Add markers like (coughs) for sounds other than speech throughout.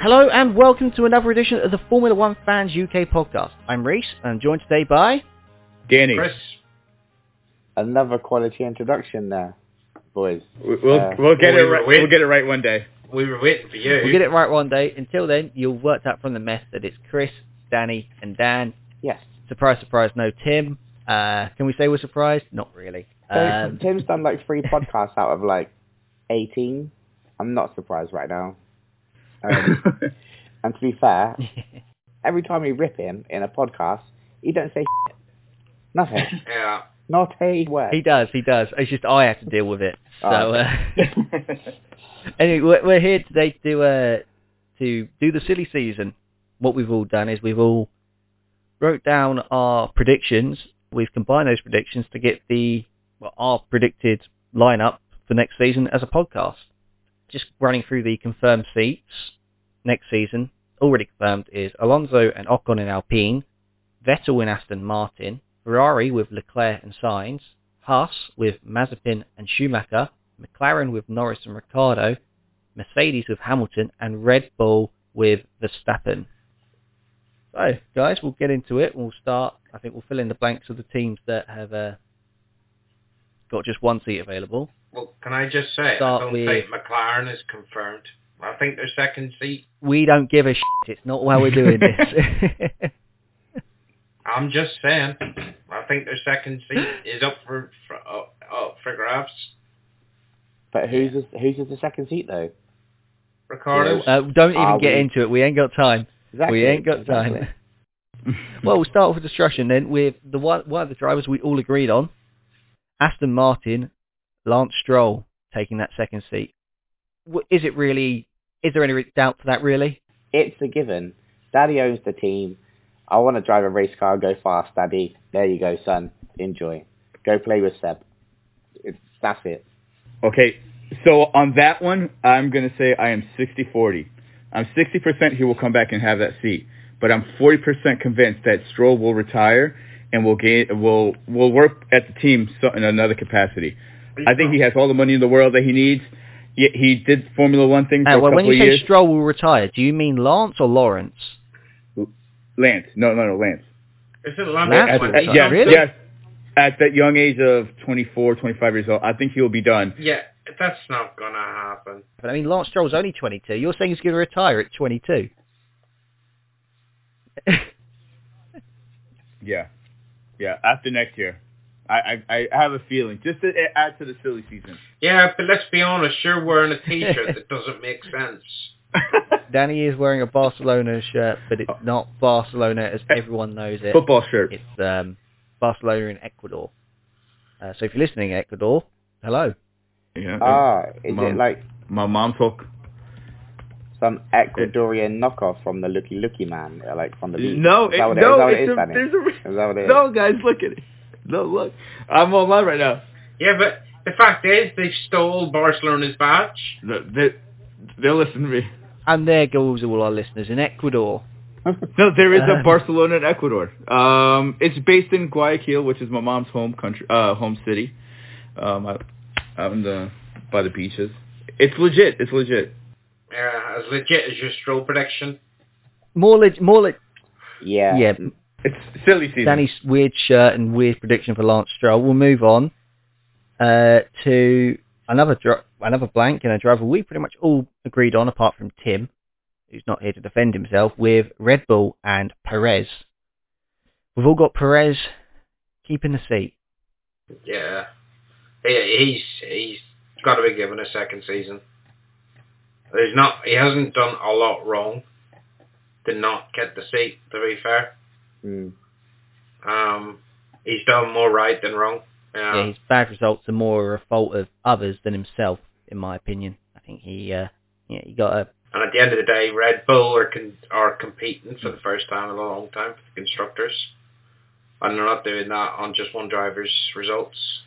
Hello and welcome to another edition of the Formula One Fans UK podcast. I'm Reese and I'm joined today by... Danny. Chris, Another quality introduction there, boys. We- We'll Uh, we'll get we it right. waiting. We'll get it right one day. we were waiting for you. We'll get it right one day. Until then, you've worked out from the mess that it's Chris, Danny and Dan. Yes. Surprise, surprise, no Tim. Uh, can we say we're surprised? Not really. Um, Tim's done like three (laughs) podcasts out of like 18. I'm not surprised right now. Um, (laughs) and to be fair, every time we rip him in a podcast, he don't say shit. Nothing. (laughs) Yeah. Not a word. he does, he does. It's just I have to deal with it. (laughs) So, Oh, uh, anyway, we're, we're here today to do, uh, to do the silly season. What we've all done is we've all wrote down our predictions. We've combined those predictions to get the well, our predicted lineup for next season as a podcast. Just running through the confirmed seats next season. Already confirmed is Alonso and Ocon in Alpine, Vettel in Aston Martin, Ferrari with Leclerc and Sainz, Haas with Mazepin and Schumacher, McLaren with Norris and Ricciardo, Mercedes with Hamilton, and Red Bull with Verstappen. So, guys, we'll get into it. We'll start. I think we'll fill in the blanks of the teams that have uh, got just one seat available. Well, can I just say, Start I don't with- think McLaren is confirmed. I think their second seat. We don't give a shit. It's not why we're doing this. (laughs) I'm just saying. I think their second seat is up for, for up, up for grabs. But who's the, who's the second seat though? Ricciardo. uh, don't even Are get we- into it. We ain't got time. Exactly. we ain't got exactly. time. (laughs) well, we'll start with destruction then with the one, one of the drivers we all agreed on, Aston Martin, Lance Stroll taking that second seat. Is it really? Is there any doubt to that? Really? It's a given. Daddy owns the team. I want to drive a race car. Go fast, Daddy. There you go, son. Enjoy. Go play with Seb. It's, that's it. okay, so on that one, I'm gonna say I am 60-40. I'm 60% he will come back and have that seat, but I'm 40% convinced that Stroll will retire and will gain will will work at the team so, in another capacity. I think he has all the money in the world that he needs. He, he did Formula One things for Uh, a well, couple when you say years. Stroll will retire, do you mean Lance or Lawrence? Lance, no, no, no, Lance. Is it Lance? Lance At, will when at- yes, Really? yes. At that young age of 24, 25 years old, I think he'll be done. Yeah, that's not gonna happen. But I mean, Lance Stroll's only 22. You're saying he's going to retire at 22? (laughs) Yeah, yeah. After next year, I I, I have a feeling just to add to the silly season. Yeah, but let's be honest. You're wearing a T-shirt that doesn't make sense. (laughs) Danny is wearing a Barcelona shirt, but it's not Barcelona as (laughs) everyone knows it. Football shirt. It's um, Barcelona in Ecuador. Uh, so if you're listening, Ecuador, hello. Yeah. Ah, is Mom. it like my mom took. Some Ecuadorian knockoff from the Looky Looky Man, like from the beach? No, it, what no, is that it's it is, a, there's a Is it is? no guys. Look at it. No, look. I'm online right now. Yeah, but the fact is, they stole Barcelona's badge. They, they'll listen to me. And there goes all our listeners in Ecuador. No, there is a Um, Barcelona in Ecuador. Um, it's based in Guayaquil, which is my mom's home country, uh, home city. Um, out, out in the by the beaches. It's legit. It's legit. Yeah, as legit as your Stroll prediction. More, leg- more, leg- yeah. yeah. It's silly season. Danny's weird shirt and weird prediction for Lance Stroll. We'll move on uh, to another dri- another blank and a driver we pretty much all agreed on, apart from Tim, who's not here to defend himself, with Red Bull and Perez. We've all got Perez keeping the seat. Yeah, he, he's he's got to be given a second season. There's not he hasn't done a lot wrong to not get the seat. To be fair, Mm. um, he's done more right than wrong. Yeah, Yeah, his bad results are more a fault of others than himself, in my opinion. I think he, uh, yeah, he got a and at the end of the day, Red Bull are con- are competing for the first time in a long time for the constructors, and they're not doing that on just one driver's results.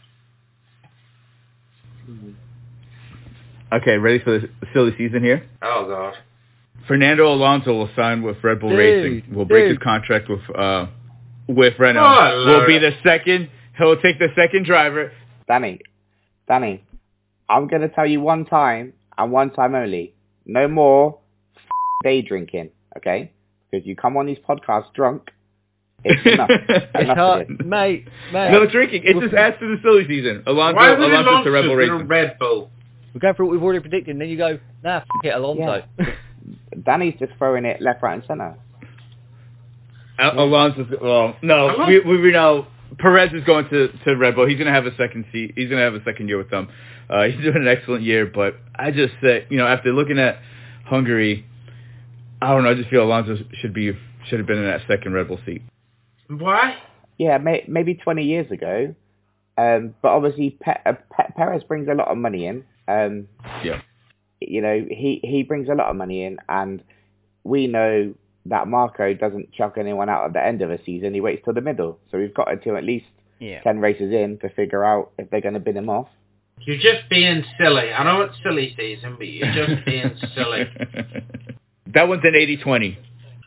Okay, ready for the silly season here? Oh god. Fernando Alonso will sign with Red Bull Dude, Racing. Will break his contract with uh with Renault. Oh, will be the second. He'll take the second driver. Danny, Danny, I'm gonna tell you one time and one time only. No more. F- day drinking, okay? Because you come on these podcasts drunk, it's (laughs) enough. It's enough hard, it. mate, mate. no drinking. It just adds to the silly season. Alonso, Why Alonso Alonso to Rebel do a Racing. Red Bull? We're going through what we've already predicted, and then you go, nah, f- it, Alonso. (laughs) Danny's just throwing it left, right, and center. Al- Alonso's well, no, we we we know Perez is going to to Red Bull. He's going to have a second seat. He's going to have a second year with them. Uh, he's doing an excellent year, but I just say, you know, after looking at Hungary, I don't know. I just feel Alonso should be should have been in that second Red Bull seat. Why? Yeah, may, maybe 20 years ago. Um, but obviously, Pe- uh, Pe- Perez brings a lot of money in. Um, Yeah. You know, he, he brings a lot of money in, and we know that Marko doesn't chuck anyone out at the end of a season. He waits till the middle. So we've got until at least yeah. 10 races in to figure out if they're going to bin him off. You're just being silly. I know it's silly season, but you're just (laughs) being silly. that one's an 80-20.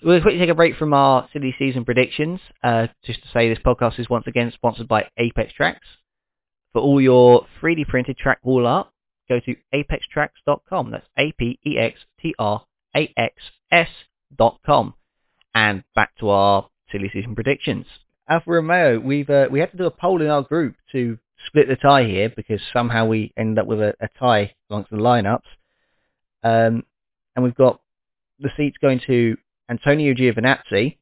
We'll quickly take a break from our silly season predictions. Uh, just to say, this podcast is once again sponsored by Apex Tracks. For all your 3D printed track wall art, go to apextracks.com. That's A-P-E-X-T-R-A-X-S dot com. And back to our silly season predictions. Alfa Romeo, we've uh, we had to do a poll in our group to split the tie here because somehow we ended up with a, a tie amongst the lineups. Um, and we've got the seats going to Antonio Giovinazzi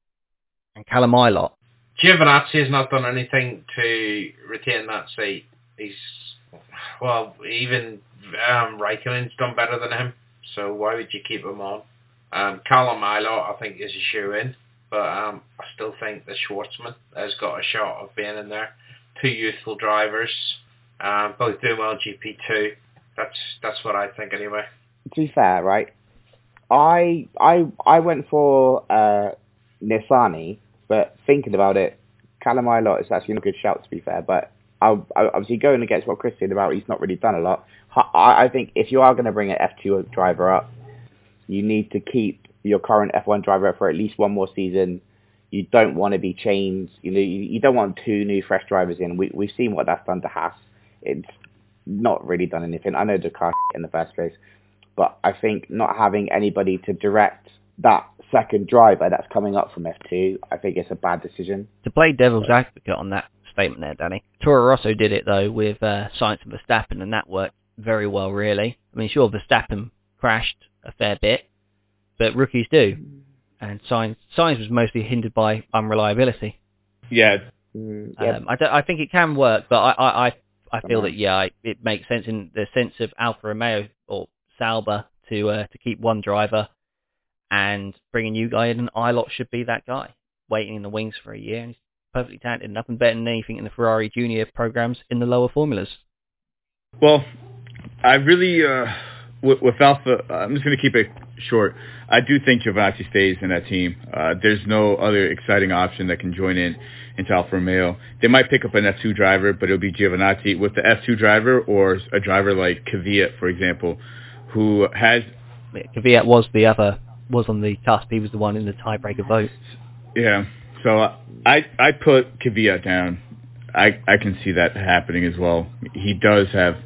and Callum Ilott. Giovinazzi has not done anything to retain that seat. He's well, even um, Raikkonen's done better than him. So why would you keep him on? Um, Callum Ilott, I think, is a shoe in, but um, I still think the Shwartzman has got a shot of being in there. Two youthful drivers, um, both doing well in GP two. That's that's what I think anyway. to be fair, right, I I I went for uh, Nissani, but thinking about it, Callum Ilott is actually a good shout to be fair. But I, I obviously going against what Chris said about he's not really done a lot. I, I think if you are going to bring an F2 driver up, you need to keep your current F1 driver for at least one more season. You don't want to be chained. You know, you, you don't want two new fresh drivers in. We we've seen what that's done to Haas. It's not really done anything. I know the car in the first place but I think not having anybody to direct that second driver that's coming up from F2, I think it's a bad decision. To play devil's advocate on that statement there, Danny, Toro Rosso did it though with uh, Sainz and Verstappen, and that worked very well, really. I mean, sure, Verstappen crashed a fair bit, but rookies do, and Sainz, Sainz was mostly hindered by unreliability. Yeah, Mm, yeah, Um, I, don't, I think it can work, but I, I, I, I feel Dunno. that yeah, I, it makes sense in the sense of Alfa Romeo or Sauber to uh, to keep one driver and bring a new guy in, and Ilott should be that guy, waiting in the wings for a year. And he's perfectly talented, nothing better than anything in the Ferrari Junior programs in the lower formulas. Well, I really, uh, with, with Alfa, I'm just going to keep it short. I do think Giovinazzi stays in that team. Uh, there's no other exciting option that can join in into Alfa Romeo. They might pick up an F2 driver, but it'll be Giovinazzi with the F2 driver or a driver like Kvyat, for example, who has, Yeah, Kvyat was the other, was on the cusp. He was the one in the tiebreaker vote. yeah. So I I put Kvyat down. I I can see that happening as well. He does have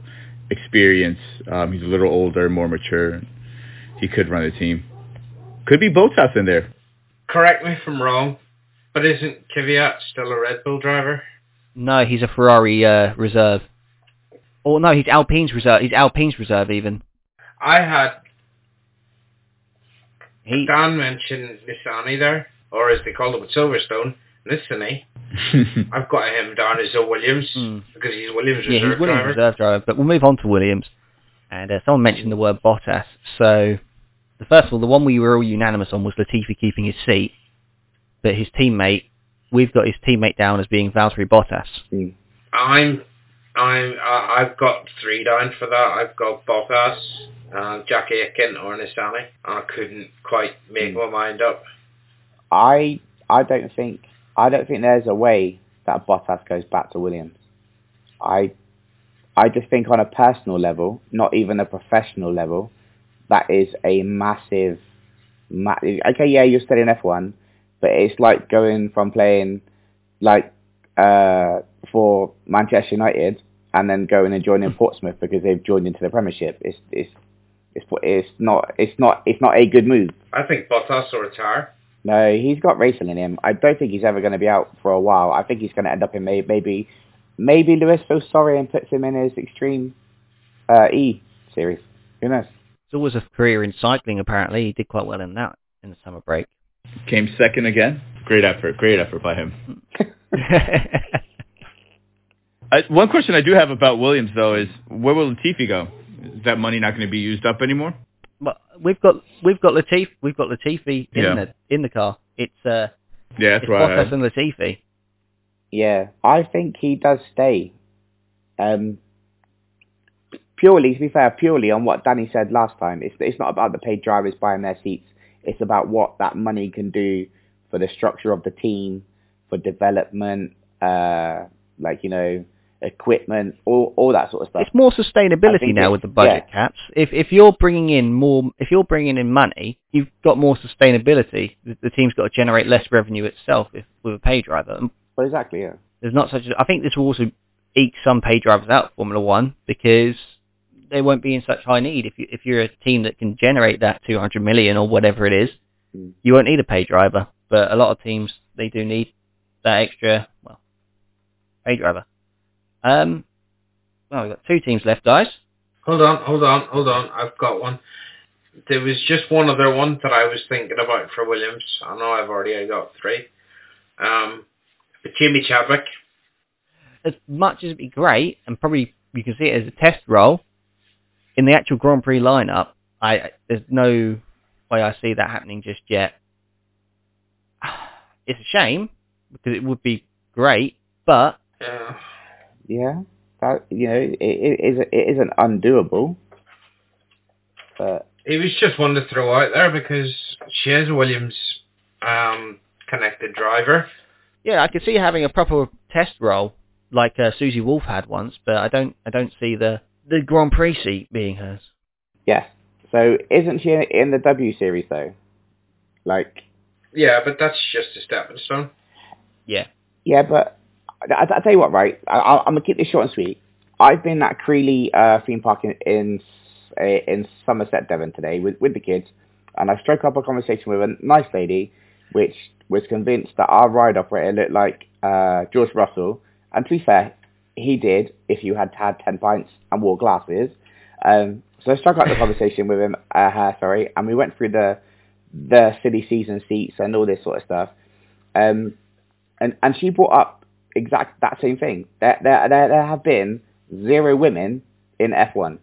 experience. Um, he's a little older, more mature. He could run a team. Could be Bottas in there. Correct me if I'm wrong, but isn't Kvyat still a Red Bull driver? No, he's a Ferrari uh, reserve. Or no, he's Alpine's reserve. He's Alpine's reserve even. I had He Dan mention Nissani there, or as they call it with Silverstone, Nissany. (laughs) I've got him down as a Williams Hmm. because he's Williams Yeah, reserve he's Williams driver. reserve driver, but we'll move on to Williams. And uh, someone mentioned the word Bottas. So, the first of all, the one we were all unanimous on was Latifi keeping his seat, but his teammate, we've got his teammate down as being Valtteri Bottas. mm, I'm, I'm, I- I've got three down for that. I've got Bottas, uh, Jack Aitken, or Nissani. I couldn't quite make Hmm. my mind up. I I don't think I don't think there's a way that Bottas goes back to Williams. I I just think on a personal level, not even a professional level, that is a massive, ma- okay, yeah, you're still in F1, but it's like going from playing like uh, for Manchester United and then going and joining Portsmouth because they've joined into the Premiership. It's it's It's it's not it's not it's not a good move. I think Bottas will retire. No, he's got racing in him. I don't think he's ever going to be out for a while. I think he's going to end up in may, maybe maybe Lewis feels sorry and puts him in his extreme uh, E series. Who knows? It's always a career in cycling. Apparently, he did quite well in that in the summer break. Came second again. Great effort. Great effort by him. (laughs) I, one question I do have about Williams though is where will Latifi go? Is that money not going to be used up anymore? But we've got we've got Latif we've got Latifi in Yeah. the in the car. It's uh Yeah, that's it's right. Bottas and Latifi. Yeah, I think he does stay. Um, purely, to be fair, purely on what Danny said last time. It's it's not about the paid drivers buying their seats. It's about what that money can do for the structure of the team, for development, uh, like you know, equipment, all all that sort of stuff. It's more sustainability now with the budget yeah. caps. If if you're bringing in more, if you're bringing in money, you've got more sustainability. The, the team's got to generate less revenue itself if with a pay driver. Well, exactly. Yeah. There's not such. A, I think this will also eke some pay drivers out of Formula One because they won't be in such high need. If you if you're a team that can generate that 200 million or whatever it is, Mm. you won't need a pay driver. But a lot of teams they do need that extra well pay driver. Um, well we've got two teams left, guys. Hold on, hold on, hold on. I've got one. There was just one other one that I was thinking about for Williams. I know I've already got three. Um, but Jamie Chadwick. As much as it'd be great, and probably you can see it as a test role in the actual Grand Prix lineup. I there's no way I see that happening just yet. (sighs) It's a shame because it would be great, but Uh, Yeah. That you know, it, it is it isn't undoable. But he was just one to throw out there because she is a Williams um, connected driver. yeah, I could see having a proper test role like uh, Susie Wolff had once, but I don't I don't see the the Grand Prix seat being hers. yes. So isn't she in the W series though? Like Yeah, but that's just a stepping stone. Yeah, Yeah, but I, I tell you what, right? I, I'm gonna keep this short and sweet. I've been at Crealy uh, theme park in in, uh, in Somerset, Devon today with with the kids, and I struck up a conversation with a nice lady, which was convinced that our ride operator looked like uh, George Russell. And to be fair, he did if you had had ten pints and wore glasses. Um, so I struck up the (laughs) conversation with him, uh, her, sorry, and we went through the the silly season seats and all this sort of stuff. Um, and and she brought up exact that same thing. There there there, there have been zero women in F1,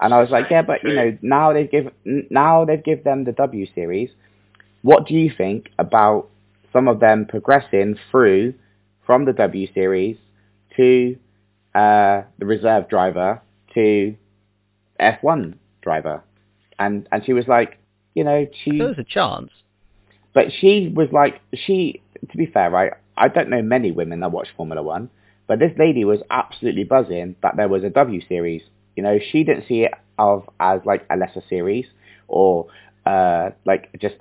and I was like, yeah, but you know now they've give now they've give them the W series. What do you think about some of them progressing through from the W series to uh, the reserve driver to F1 driver? And and she was like, you know, she there was a chance. but she was like, she, to be fair, right, I don't know many women that watch Formula One, but this lady was absolutely buzzing that there was a W series. You know, she didn't see it of as like a lesser series or uh, like just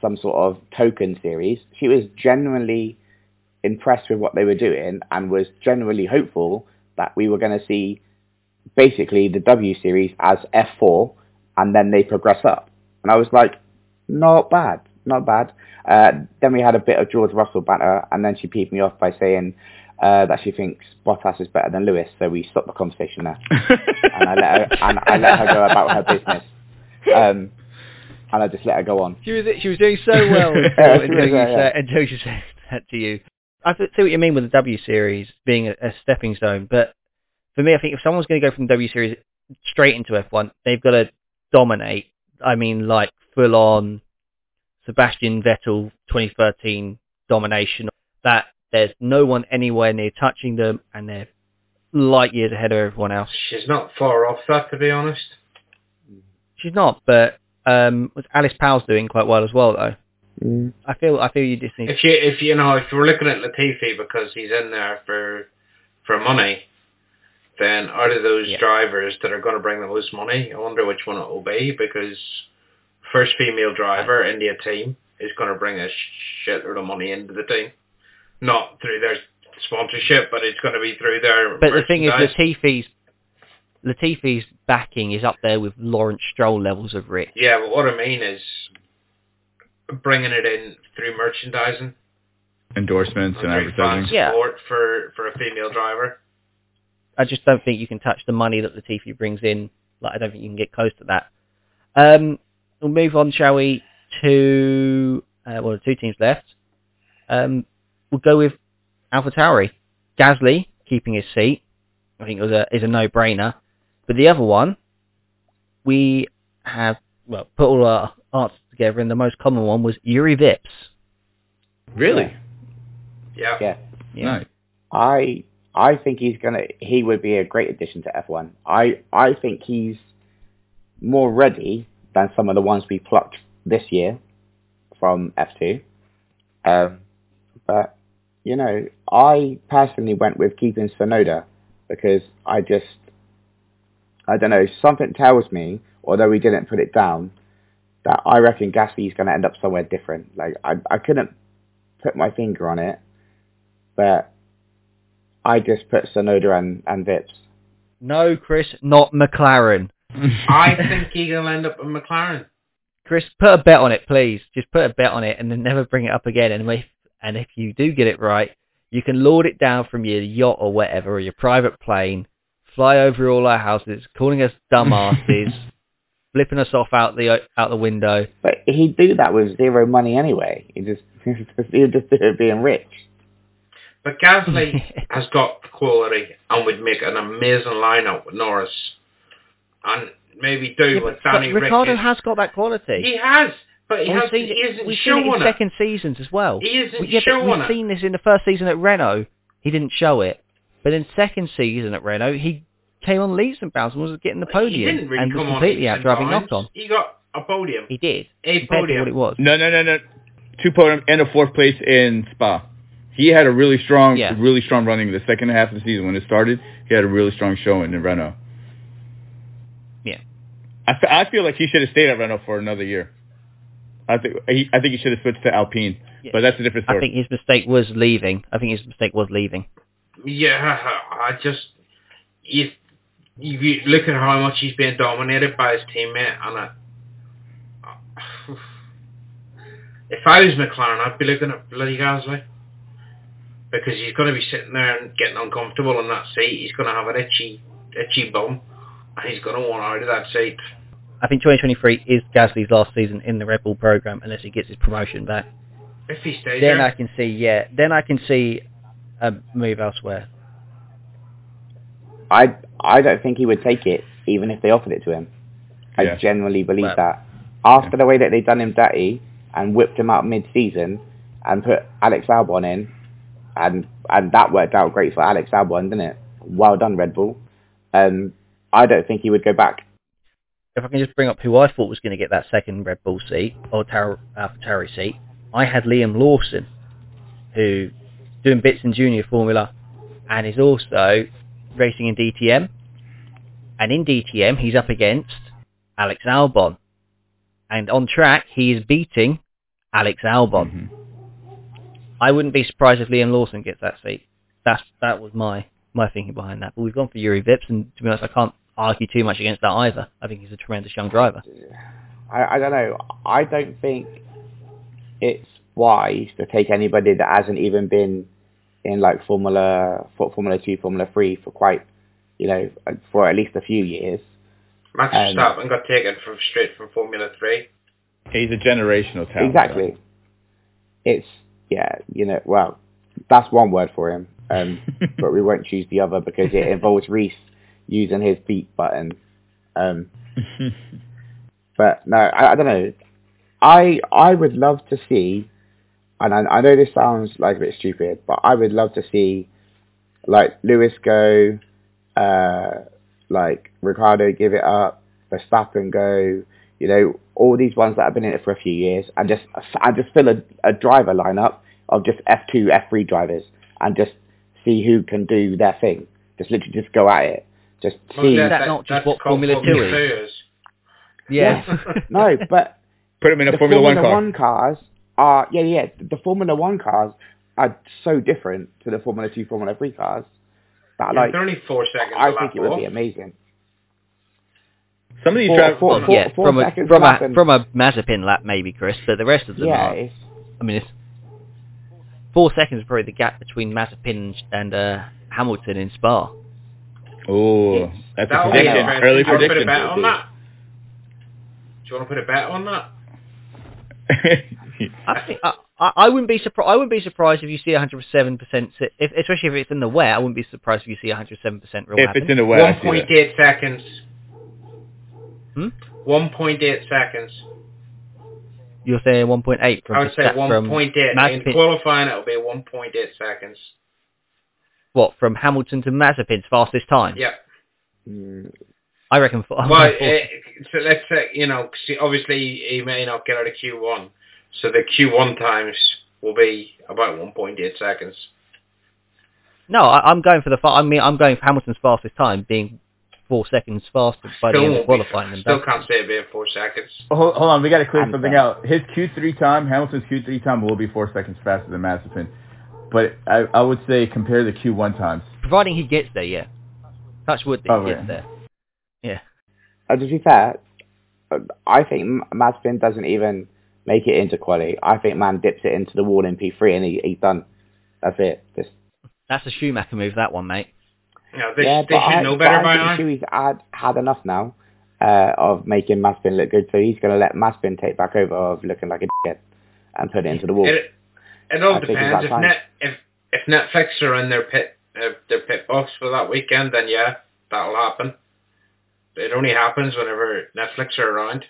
some sort of token series. She was genuinely impressed with what they were doing and was genuinely hopeful that we were going to see basically the W series as F4 and then they progress up. And I was like, not bad, not bad. Uh, then we had a bit of George Russell banter, and then she peeved me off by saying uh, that she thinks Bottas is better than Lewis. So we stopped the conversation there, (laughs) and I let her and I let her go about her business. Um, and I just let her go on. She was she was doing so well (laughs) until, she until, was, you yeah, until she said that to you. I see what you mean with the W series being a, a stepping stone, but for me, I think if someone's going to go from W series straight into F1, they've got to dominate. I mean, like full on Sebastian Vettel 2013 domination. That there's no one anywhere near touching them, and they're light years ahead of everyone else. She's not far off that, to be honest. She's not, but um, was Alice Powell's doing quite well as well, though. Mm. I feel I feel you just need If you if you know if we're looking at Latifi because he's in there for for money, then out of those Yeah. drivers that are going to bring the most money, I wonder which one it will be because first female driver in the team is going to bring a shitload of money into the team, not through their sponsorship, but it's going to be through their. But the thing is, merchandise. Latifi's Latifi's backing is up there with Lawrence Stroll levels of rich. Yeah, but what I mean is bringing it in through merchandising Endorsements and through fan advertising. Yeah. support for for a female driver. I just don't think you can touch the money that Latifi brings in. Like, I don't think you can get close to that. Um, we'll move on, shall we, to, uh, well, the two teams left. Um, we'll go with AlphaTauri. Gasly keeping his seat. I think it was a, is a no-brainer. But the other one, we have, well, put all our answers together, and the most common one was Jüri Vips. Really? Yeah. Yeah. Yeah. Nice. I I think he's gonna he would be a great addition to F1. I I think he's more ready than some of the ones we plucked this year from F2. Um, but you know, I personally went with keeping Tsunoda because I just I don't know something tells me, although we didn't put it down, that I reckon Gasly's going to end up somewhere different. Like I I couldn't put my finger on it, but I just put Tsunoda and, and Vips. No, Chris, not McLaren. (laughs) I think he'll end up in McLaren. Chris, put a bet on it, please. Just put a bet on it and then never bring it up again. And if, and if you do get it right, you can lord it down from your yacht or whatever, or your private plane, fly over all our houses, calling us dumbasses, (laughs) flipping us off out the out the window. But he'd do that with zero money anyway. He just (laughs) he'd just do it being rich. But Gasly has got the quality and would make an amazing lineup with Norris. And maybe do Yeah, what but, Danny but Ricciardo Rick has got that quality. He has, but he, We've has, seen he it- isn't we've seen it showing in it. second seasons as well. He isn't We- yeah, showing we've it. seen this in the first season at Renault. He didn't show it, but in second season at Renault, he came on leaps and bounds and was getting the podium. He podium didn't really and come on completely leaps out and driving bounds. Ocon. He got a podium. He did. A Compared to podium. what it was. No, no, no, no. Two podium and a fourth place in Spa. He had a really strong, Yeah. really strong running the second half of the season when it started. He had a really strong showing in Renault. Yeah. I, feel like he should have stayed at Renault for another year. I think he, I think he should have switched to Alpine, Yeah. but that's a different story. I think his mistake was leaving. I think his mistake was leaving. Yeah, I just if if you look at how much he's being dominated by his teammate, and I, (sighs) if I was McLaren, I'd be looking at bloody Gasly because he's going to be sitting there and getting uncomfortable in that seat. He's going to have an itchy, itchy bum, and he's going to want out of that seat. I think 2023 is Gasly's last season in the Red Bull program unless he gets his promotion back. If he stays Then I can see, yeah, then I can see a move elsewhere. I I don't think he would take it even if they offered it to him. I Yeah. genuinely believe Well- that. After the way that they've done him dirty and whipped him out mid-season and put Alex Albon in, and and that worked out great for Alex Albon, didn't it? Well done, Red Bull. Um, I don't think he would go back. If I can just bring up who I thought was going to get that second Red Bull seat or Tar- AlphaTauri seat, I had Liam Lawson, who doing bits in Junior Formula, and is also racing in DTM. And in DTM, he's up against Alex Albon, and on track, he is beating Alex Albon. Mhm. I wouldn't be surprised if Liam Lawson gets that seat. That's that was my my thinking behind that. But we've gone for Jüri Vips, and to be honest, I can't argue too much against that either. I think he's a tremendous young driver. I, I don't know. I don't think it's wise to take anybody that hasn't even been in like Formula Formula Two, Formula Three for quite, you know, for at least a few years. Max um, Verstappen got taken from straight from Formula Three. He's a generational talent. Exactly. It's yeah, you know. Well, that's one word for him, um, (laughs) but we won't choose the other because it involves Reese using his beat button. Um, (laughs) but no, I, I don't know. I I would love to see, and I, I know this sounds like a bit stupid, but I would love to see like Lewis go, uh, like Ricciardo give it up, Verstappen go, you know, all these ones that have been in it for a few years, and just I just fill a, a driver lineup of just F2, F3 drivers, and just see who can do their thing. Just literally just go at it. Just Well, see. that not just what called Formula Two is? Yeah. (laughs) no, but Put him in a the Formula, Formula One car. The Formula One cars are yeah yeah the Formula One cars are so different to the Formula Two Formula Three cars that Yeah, like they're only four seconds. I a lap think it would off. be amazing. Some of these Four- drivers. four- four- yeah, four from a from a and- from a Mazepin lap maybe, Chris, but the rest of them Yeah, are. it's, I mean, it's four seconds is probably the gap between Mazepin and uh, Hamilton in Spa. Oh, that's a That'll be prediction. Early Do you want to put a prediction. bet on that? Do you want to put a bet on that? (laughs) I think I, I I wouldn't be surprised. I wouldn't be surprised if you see 107 percent, if, especially if it's in the wet. I wouldn't be surprised if you see 107 percent real if happen. it's in the wet, I see that. 1.8 seconds. Hmm? 1.8 seconds. You're saying 1.8 from I would say that from 1.8. In qualifying, it'll be 1.8 seconds. What from Hamilton to Mazepin's fastest time. Yeah. mm, I reckon. For, Well, (laughs) so let's say, you know, 'cause obviously he may not get out of Q1. So the Q1 times will be about 1.8 seconds. no, I, I'm going for the. fa- I mean, I'm going for Hamilton's fastest time being four seconds faster by the Still, end of won't be, qualifying than still can't say it'll be in 4 seconds. Hold, hold on, we got to clear I'm something sorry. out. His Q3 time, Hamilton's Q3 time will be four seconds faster than Mazepin. But I, I would say compare the Q1 times. Providing he gets there, yeah. Touch wood that Oh, he yeah. gets there. Yeah. uh, to be fair, uh, I think M- Mazepin doesn't even make it into quali. I think man dips it into the wall in P3 and he, he's done. That's it. Just, That's a Schumacher move, that one, mate. You they, yeah, they but should I, know but better by now. Shuey's had, had enough now uh, of making Mazepin look good, so he's going to let Mazepin take back over of looking like a dickhead and put it into the wall. It, it all I depends. If, net, if if Netflix are in their pit uh, their pit box for that weekend, then yeah, that'll happen. It only happens whenever Netflix are around.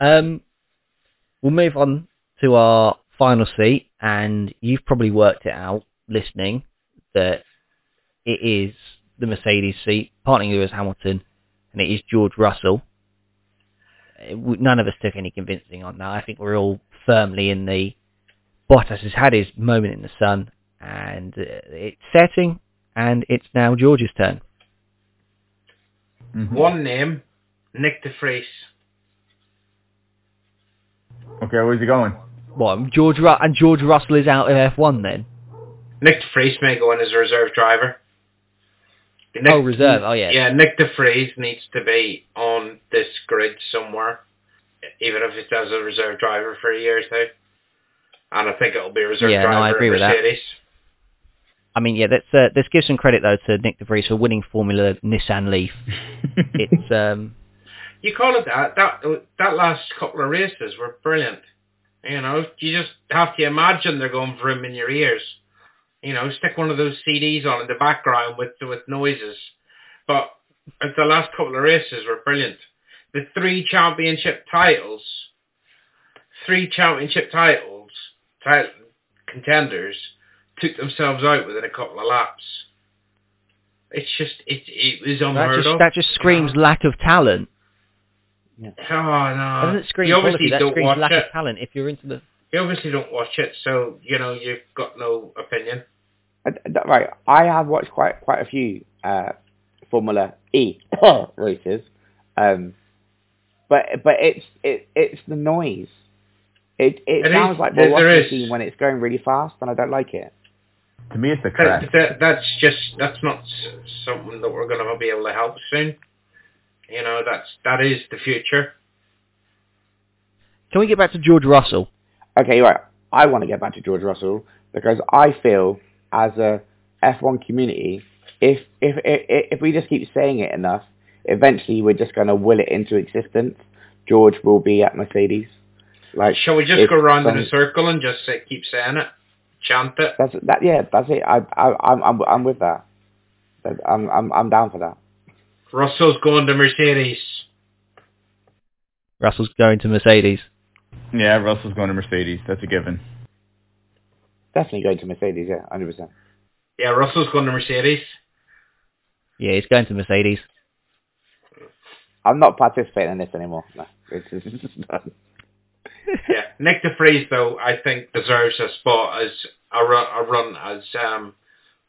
Um, we'll move on to our final seat, and you've probably worked it out listening that it is the Mercedes seat, partly Lewis Hamilton, and it is George Russell. Uh, None of us took any convincing on that. I think we're all firmly in the Bottas has had his moment in the sun, and uh, it's setting, and it's now George's turn. Mhm. One name, Nick De Vries. Okay, where's he going? What? George Ru- and George Russell is out of F1 then? Nick De Vries may go in as a reserve driver. Nick, oh, reserve. Oh yeah. Yeah, Nick De Vries needs to be on this grid somewhere, even if it's as a reserve driver for a year or two. And I think it'll be a reserve Yeah, no, driver I agree at with that. I mean, yeah, let's uh, let's give some credit though to Nick De Vries for winning Formula Nissan Leaf. (laughs) It's um, You call it that. That that last couple of races were brilliant. You know, you just have to imagine they're going vroom in your ears. You know, stick one of those CDs on in the background with with noises. But the last couple of races were brilliant. The three championship titles, three championship titles, ti- contenders took themselves out within a couple of laps. It's just it it was that unheard just of. that just screams lack of talent. Oh no! Doesn't it scream you quality? obviously That don't watch lack it. of talent. If you're into the You obviously don't watch it, so you know you've got no opinion. Right, I have watched quite quite a few uh, Formula E (coughs) races, um, but but it's it, it's the noise. It it, It sounds is- like there- we're there watching a is. scene when it's going really fast, and I don't like it. to me, it's the That, crash. that, that's just that's not something that we're going to be able to help soon. You know, that's that is the future. can we get back to George Russell? Okay, right. I want to get back to George Russell because I feel as a F1 community, if if if, if we just keep saying it enough, eventually we're just going to will it into existence. George will be at Mercedes. Like, Shall we just if go round in a circle and just say, keep saying it, chant it? That's that. Yeah, that's it. I, I, I'm, I'm, I'm with that. That- I'm, I'm, I'm down for that. Russell's going to Mercedes. Russell's going to Mercedes. Yeah, Russell's going to Mercedes. That's a given. Definitely going to Mercedes. Yeah, hundred percent. Yeah, Russell's going to Mercedes. Yeah, he's going to Mercedes. I'm not participating in this anymore. No, it's, it's, it's done. yeah, Nick De Vries though I think deserves a spot as a run, a run as um,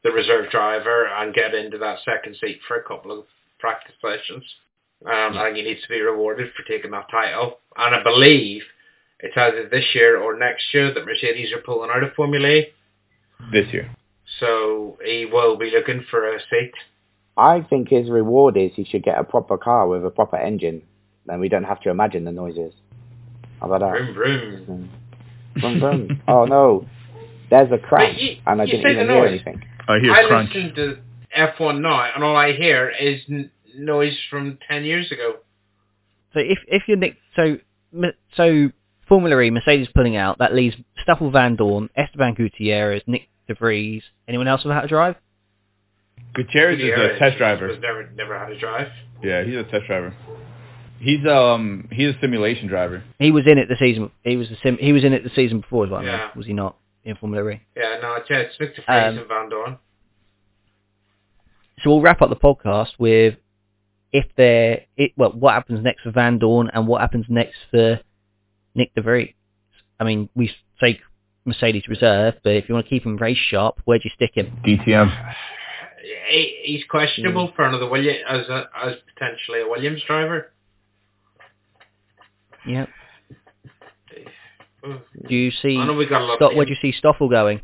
the reserve driver and get into that second seat for a couple of practice sessions. Um, I think he needs to be rewarded for taking that title, and I believe it's either this year or next year that Mercedes are pulling out of Formula E, This year. so he will be looking for a seat. I think his reward is he should get a proper car with a proper engine. Then we don't have to imagine the noises. How about that? Vroom vroom. Hmm. Vroom, vroom. oh no, there's a crash, you- and I you didn't even the hear anything. I hear I crunch. listen to F1 now, and all I hear is n- noise from ten years ago. So if if you're Nick, so M- so Formula E, Mercedes pulling out, that leaves Stoffel Vandoorne, Esteban Gutierrez, Nick De Vries. Anyone else know how to drive? Gutierrez is a test driver. Was never never had a drive. Yeah, he's a test driver. He's um he's a simulation driver. He was in it the season. He was the sim, He was in it the season before as well. Yeah. Was he not in Formula E? Yeah, no, it's, yeah, it's Nick de Um, and Vandoorne. So we'll wrap up the podcast with if there, it, well, what happens next for Vandoorne and what happens next for Nick De Vries. I mean, we take Mercedes reserve, but if you want to keep him race sharp, where do you stick him? DTM. He, he's questionable for another William as a, as potentially a Williams driver. Mm. Do you see? I know we got a lot. Of where do you see Stoffel going?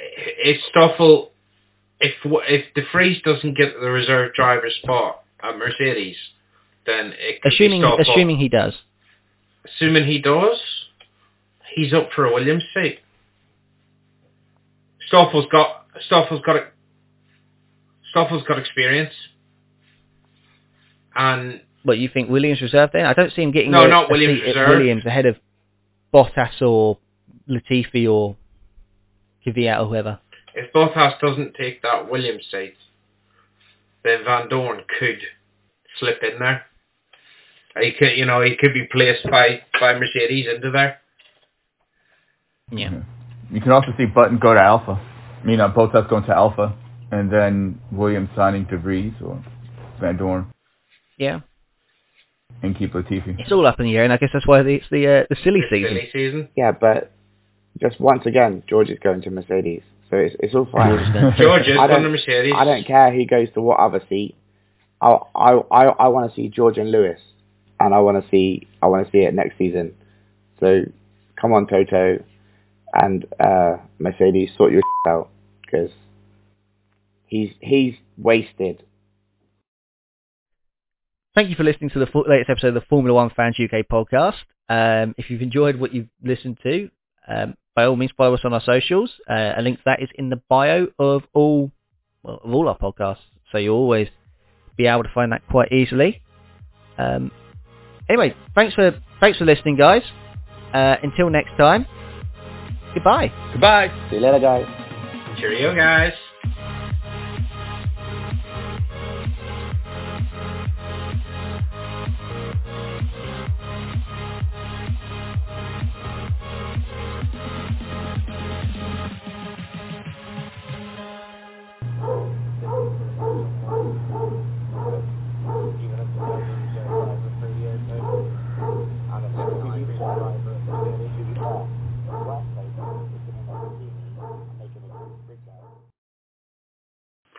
if Stoffel, if if De Vries doesn't get the reserve driver spot at Mercedes, then it could Assuming assuming he does. assuming he does, he's up for a Williams seat. Stoffel's got Stoffel's got a, Stoffel's got experience, and What you think Williams reserve then? I don't see him getting No, a- not a Williams seat at reserve. Williams ahead of Bottas or Latifi or Kvyat or whoever. if Bottas doesn't take that Williams seat, then Vandoorne could slip in there. He could, you know, he could be placed by by Mercedes into there. Yeah. You can also see Button go to Alfa. I mean, uh, Bottas going to Alfa, and then Williams signing De Vries or Vandoorne Yeah. and keep Latifi. It's all up in the air, and I guess that's why it's the uh, the silly This season. silly season. Yeah, but just once again, George is going to Mercedes, so it's it's all fine. George is going- (laughs) George I don't- to Mercedes. I don't care who goes to what other seat. I I I, I want to see George and Lewis, and I want to see I want to see it next season. So come on, Toto, and uh, Mercedes, sort your out because he's he's wasted. Thank you for listening to the latest episode of the Formula One Fans UK podcast. Um, if you've enjoyed what you've listened to, um, by all means follow us on our socials. Uh, a link to that is in the bio of all well, of all our podcasts, so you'll always be able to find that quite easily. Um, anyway, thanks for thanks for listening, guys. Uh, until next time, goodbye. Goodbye. See you later, guys. Cheerio, guys.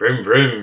Vroom vroom.